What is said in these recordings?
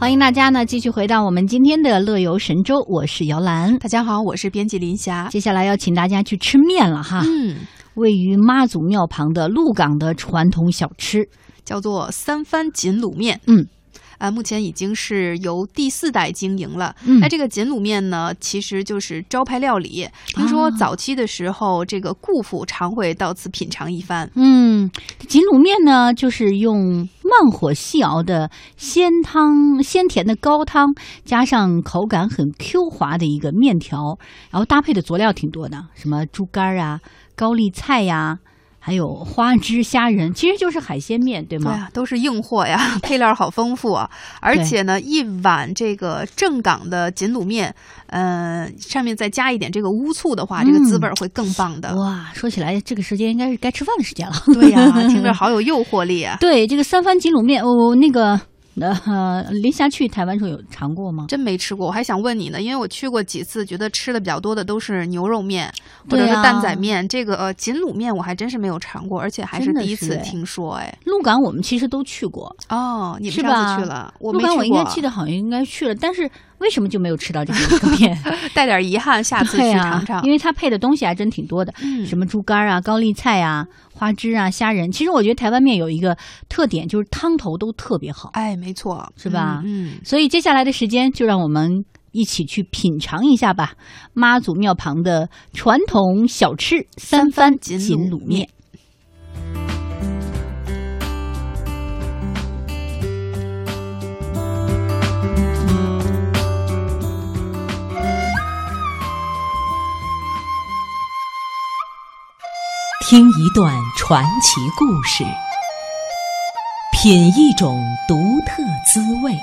欢迎大家呢继续回到我们今天的乐游神州，我是姚兰。大家好，我是编辑林霞。接下来要请大家去吃面了哈。嗯，位于妈祖庙旁的鹿港的传统小吃叫做三番锦卤面。嗯。啊，目前已经是由第四代经营了。嗯，那这个锦卤面呢，其实就是招牌料理。听说早期的时候，这个顾府常会到此品尝一番。嗯，锦卤面呢，就是用慢火细熬的鲜汤、鲜甜的高汤，加上口感很 Q 滑的一个面条，然后搭配的佐料挺多的，什么猪肝啊、高丽菜呀。还有花枝虾仁，其实就是海鲜面，对吗？对啊，都是硬货呀，配料好丰富啊！而且呢，一碗这个正港的锦卤面，嗯，上面再加一点这个乌醋的话，这个滋味会更棒的。哇，说起来这个时间应该是该吃饭的时间了。对呀，听着好有诱惑力啊！对，这个三番锦卤面，哦，那个。呃，林霞去台湾时候有尝过吗？真没吃过，我还想问你呢，因为我去过几次，觉得吃的比较多的都是牛肉面或者是蛋仔面，这个呃锦卤面我还真是没有尝过，而且还是第一次听说。哎，鹿港我们其实都去过哦，你们上次去了，鹿港我应该记得好像应该去了，但是。为什么就没有吃到这个面？带点遗憾，下次去尝尝。因为它配的东西还真挺多的，什么猪肝啊、高丽菜啊、花枝啊、虾仁。其实我觉得台湾面有一个特点，就是汤头都特别好。哎，没错，是吧？嗯。所以接下来的时间，就让我们一起去品尝一下吧。妈祖庙旁的传统小吃——三番锦卤面。听一段传奇故事，品一种独特滋味，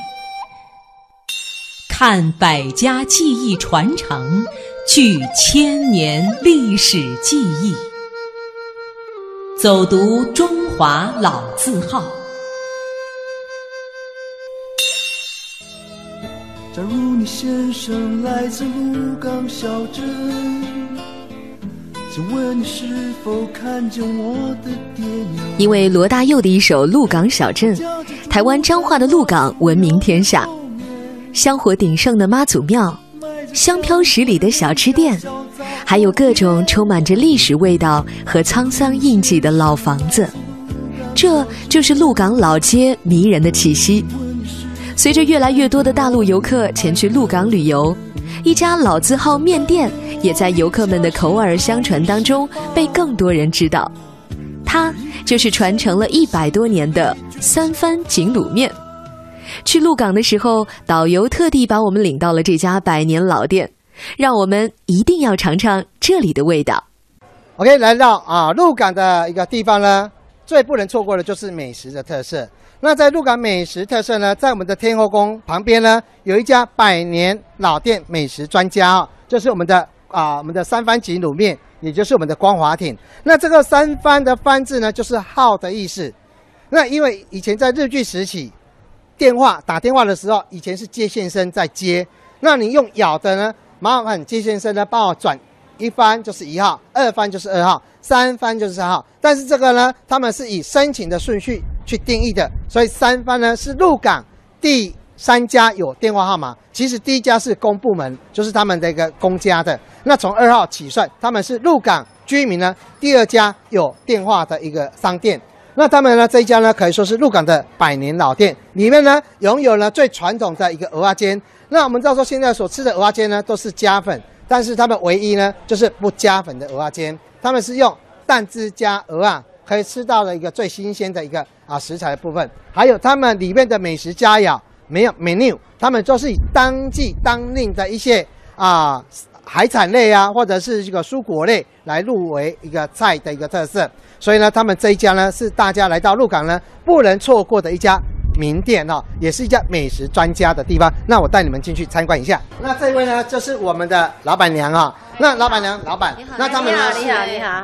看百家技艺传承，聚千年历史记忆，走读中华老字号。假如你先生来自鹿港小镇。请问你是否看见我的爹娘？因为罗大佑的一首《鹿港小镇》，台湾彰化的鹿港闻名天下，香火鼎盛的妈祖庙，香飘十里的小吃店，还有各种充满着历史味道和沧桑印记的老房子，这就是鹿港老街迷人的气息。随着越来越多的大陆游客前去鹿港旅游，一家老字号面店。也在游客们的口耳相传当中被更多人知道，它就是传承了一百多年的三番锦卤面。去鹿港的时候，导游特地把我们领到了这家百年老店，让我们一定要尝尝这里的味道。OK，来到啊鹿港的一个地方呢，最不能错过的就是美食的特色。那在鹿港美食特色呢，在我们的天后宫旁边呢，有一家百年老店美食专家，就是我们的。啊，我们的三番锦卤面，也就是我们的光华艇。那这个三番的番字呢，就是号的意思。那因为以前在日据时期，电话打电话的时候，以前是接线生在接。那你用咬的呢，麻烦接线生呢帮我转一番就是一号，二番就是二号，三番就是三号。但是这个呢，他们是以申请的顺序去定义的，所以三番呢是入港第。三家有电话号码，其实第一家是公部门，就是他们的一个公家的。那从二号起算，他们是入港居民呢。第二家有电话的一个商店，那他们呢这一家呢可以说是入港的百年老店，里面呢拥有呢最传统的一个鹅阿煎。那我们知道说现在所吃的鹅阿煎呢都是加粉，但是他们唯一呢就是不加粉的鹅阿煎，他们是用蛋汁加鹅啊，可以吃到了一个最新鲜的一个啊食材的部分，还有他们里面的美食佳肴。没有 menu，他们都是以当季当令的一些啊海产类啊，或者是这个蔬果类来入围一个菜的一个特色。所以呢，他们这一家呢是大家来到鹿港呢不能错过的一家名店哦，也是一家美食专家的地方。那我带你们进去参观一下。那这位呢就是我们的老板娘啊。那老板娘，老板，那他们你好，你好，你好。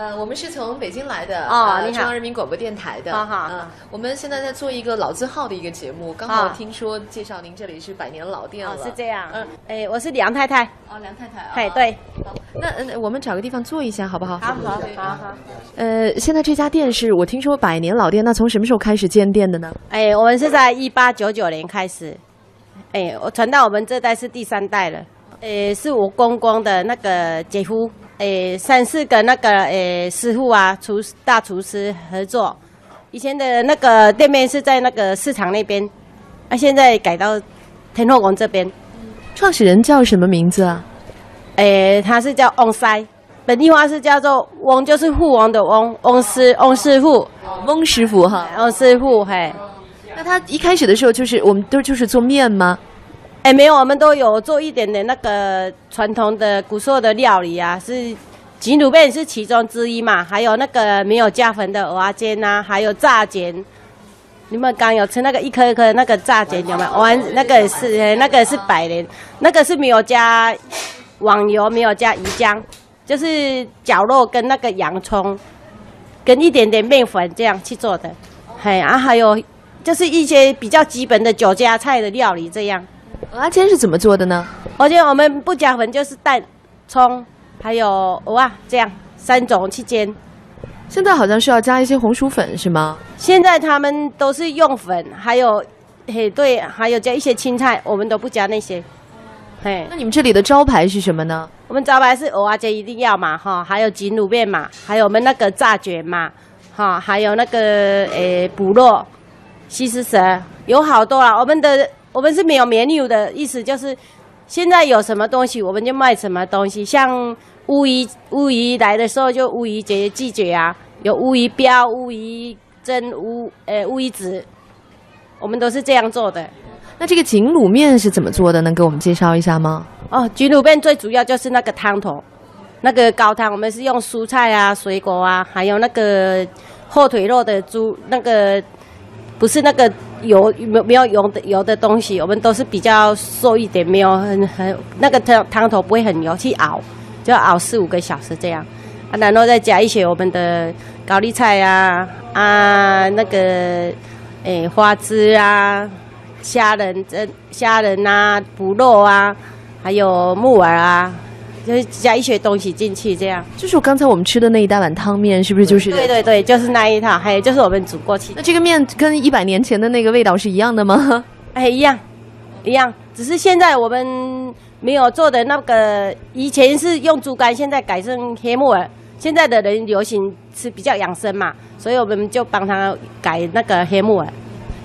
呃，我们是从北京来的，哦你好呃中央人民广播电台的。好好嗯我们现在在做一个老字号的一个节目，刚好听说介绍您这里是百年老店了。哦，是这样。嗯，哎，我是梁太太。哦，梁太太啊。嘿，对。好，那嗯，我们找个地方坐一下，好不好？好好好好。呃，现在这家店是我听说百年老店，那从什么时候开始建店的呢？哎，我们是在一八九九年开始，哎，我传到我们这代是第三代了。哎，是我公公的那个姐夫，哎，三四个那个诶师傅啊，厨大厨师合作。以前的那个店面是在那个市场那边，啊，现在改到天后宫这边。创始人叫什么名字啊？诶，他是叫翁塞，本地话是叫做翁，就是富翁的翁，翁师翁师傅，翁师傅哈。翁师傅，嘿，那他一开始的时候就是我们都就是做面吗？哎，没有，我们都有做一点点那个传统的古时候的料理啊，是吉鲁贝是其中之一嘛，还有那个没有加粉的蚵仔煎呐，还有炸煎。你们刚有吃那个一颗一颗的那个炸煎有没有？完那个是那个是百年，那个是没有加网油，没有加鱼浆，就是绞肉跟那个洋葱，跟一点点面粉这样去做的。嘿啊，还有就是一些比较基本的酒家菜的料理这样。蚵仔煎是怎么做的呢？而且我们不加粉，就是蛋、葱，还有哇这样三种去煎。现在好像是要加一些红薯粉是吗？现在他们都是用粉，还有嘿对，还有加一些青菜，我们都不加那些。嘿，那你们这里的招牌是什么呢？我们招牌是蚵仔煎一定要嘛哈，还有金卤面嘛，还有我们那个炸卷嘛，哈，还有那个诶补肉、西施蛇，有好多啦。我们的我们是没有 menu 的意思，就是现在有什么东西我们就卖什么东西。像乌鱼乌鱼来的时候就乌鱼节季节啊，有乌鱼标、乌鱼蒸、乌呃乌鱼子，我们都是这样做的。那这个锦卤面是怎么做的？能给我们介绍一下吗？哦，菊卤面最主要就是那个汤头，那个高汤，我们是用蔬菜啊、水果啊，还有那个后腿肉的猪，那个不是那个油没有没有油的油的东西，我们都是比较瘦一点，没有很很那个汤汤头不会很油，去熬就要熬四五个小时这样，啊，然后再加一些我们的高丽菜啊啊那个诶花枝啊。虾仁、蒸虾仁啊、补肉啊，还有木耳啊，就是加一些东西进去，这样。就是我刚才我们吃的那一大碗汤面，是不是就是？对对对，就是那一套，还有就是我们煮过去那。这个面跟一百年前的那个味道是一样的吗？哎，一样，一样，只是现在我们没有做的那个，以前是用猪肝，现在改成黑木耳。现在的人流行吃比较养生嘛，所以我们就帮他改那个黑木耳。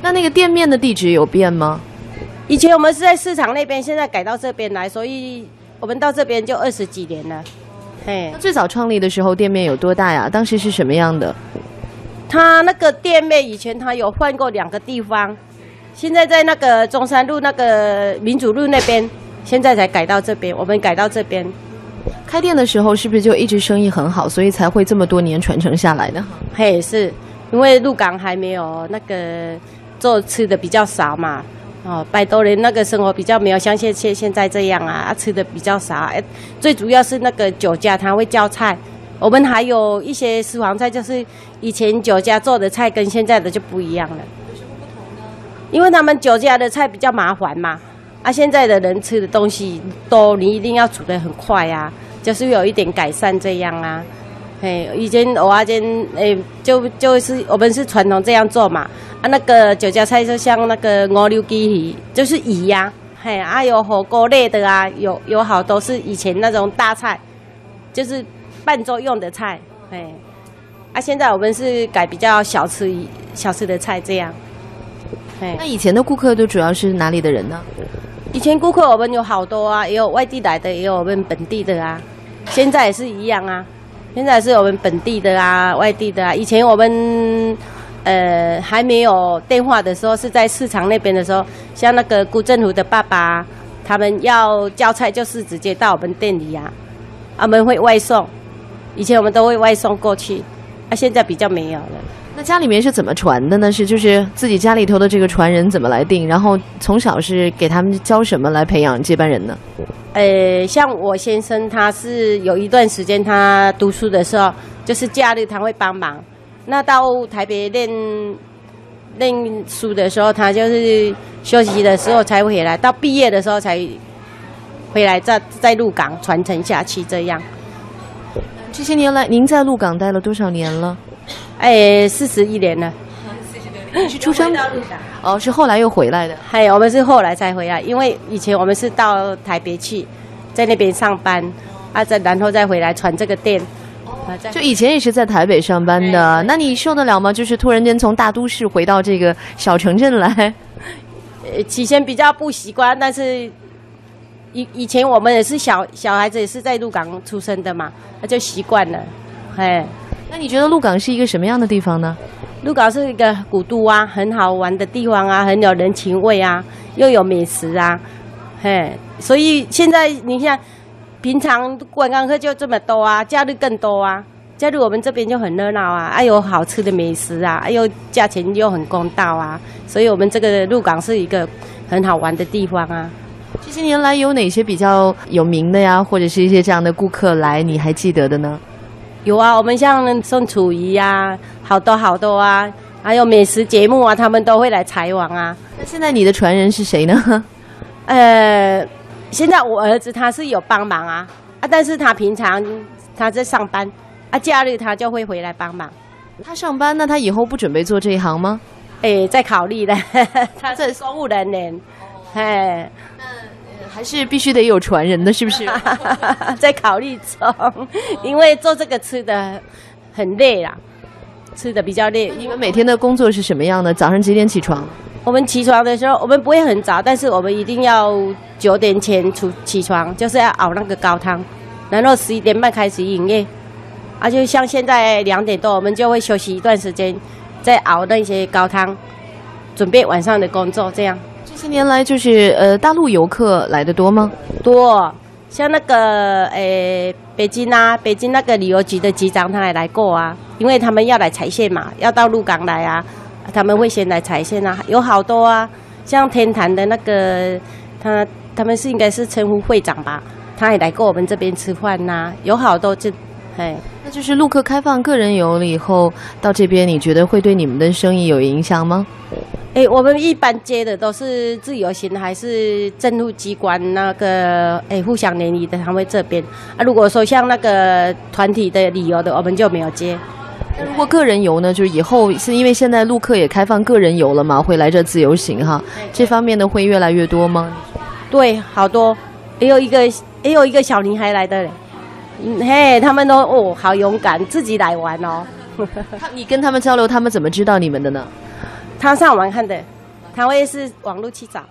那那个店面的地址有变吗？以前我们是在市场那边，现在改到这边来，所以我们到这边就二十几年了。嘿，最早创立的时候店面有多大呀？当时是什么样的？他那个店面以前他有换过两个地方，现在在那个中山路那个民主路那边，现在才改到这边，我们改到这边。开店的时候是不是就一直生意很好，所以才会这么多年传承下来呢？嘿，是因为鹿港还没有那个做吃的比较少嘛。哦，百多人那个生活比较没有像现现现在这样啊，吃的比较少。哎，最主要是那个酒家他会叫菜，我们还有一些私房菜，就是以前酒家做的菜跟现在的就不一样了。有什么不同呢因为他们酒家的菜比较麻烦嘛，啊，现在的人吃的东西都你一定要煮得很快啊，就是有一点改善这样啊。嘿，以前蚵仔煎，诶，就就是我们是传统这样做嘛。啊，那个酒家菜就像那个五柳鸡鱼，就是鱼呀、嘿，啊有火锅类的啊，有有好多是以前那种大菜，就是伴桌用的菜，嘿。啊，现在我们是改比较小吃小吃的菜这样。嘿那，以前的顾客都主要是哪里的人呢？以前顾客我们有好多啊，也有外地来的，也有我们本地的啊。现在也是一样啊，现在是我们本地的啊，外地的啊。以前我们呃还没有电话的时候，是在市场那边的时候，像那个辜振湖的爸爸，他们要叫菜就是直接到我们店里啊，他们会外送。以前我们都会外送过去，啊，现在比较没有了。那家里面是怎么传的呢？是就是自己家里头的这个传人怎么来定？然后从小是给他们教什么来培养接班人呢？呃，像我先生，他是有一段时间他读书的时候，就是假日他会帮忙。那到台北练练书的时候，他就是休息的时候才回来，到毕业的时候才回来，再在鹿港传承下去。这样，这些年来，您在鹿港待了多少年了？哎，四十一年了。你是出生哦，是后来又回来的。嗨，我们是后来才回来，因为以前我们是到台北去，在那边上班，啊，再然后再回来传这个店。就以前也是在台北上班的，那你受得了吗？就是突然间从大都市回到这个小城镇来，呃，起先比较不习惯，但是以以前我们也是小小孩子，也是在鹿港出生的嘛，那就习惯了。哎，那你觉得鹿港是一个什么样的地方呢？鹿港是一个古都啊，很好玩的地方啊，很有人情味啊，又有美食啊，嘿，所以现在你看。平常观光客就这么多啊，假日更多啊。假日我们这边就很热闹啊，还有好吃的美食啊，还有价钱又很公道啊。所以我们这个鹿港是一个很好玩的地方啊。这些年来有哪些比较有名的呀，或者是一些这样的顾客来，你还记得的呢？有啊，我们像宋楚瑜呀，好多好多啊，还有美食节目啊，他们都会来采访啊。那现在你的传人是谁呢？呃。现在我儿子他是有帮忙啊啊，但是他平常他在上班啊，假日他就会回来帮忙。他上班那他以后不准备做这一行吗？哎，在考虑的，他是公务人员，哎，那还是必须得有传人的，是不是？在考虑中，因为做这个吃的很累啦，吃的比较累。你们每天的工作是什么样的？早上几点起床？我们起床的时候，我们不会很早，但是我们一定要九点前出起床，就是要熬那个高汤，然后十一点半开始营业。啊，就像现在两点多，我们就会休息一段时间，再熬那些高汤，准备晚上的工作。这样，这些年来就是呃，大陆游客来的多吗？多，像那个呃，北京啊，北京那个旅游局的局长他也来过啊，因为他们要来采线嘛，要到鹿港来啊。他们会先来采线啊，有好多啊，像天坛的那个，他他们是应该是称呼会长吧，他也来过我们这边吃饭呐，有好多就，哎，那就是陆客开放个人游了以后，到这边你觉得会对你们的生意有影响吗？哎，我们一般接的都是自由行还是政府机关那个哎互相联谊的，他们这边啊，如果说像那个团体的旅游的，我们就没有接。如果个人游呢，就是以后是因为现在陆客也开放个人游了嘛，会来这自由行哈，这方面的会越来越多吗？对，好多，也有一个也有一个小女孩来的，嘿，他们都哦好勇敢，自己来玩哦。你跟他们交流，他们怎么知道你们的呢？他上网看的，他会是网络去找。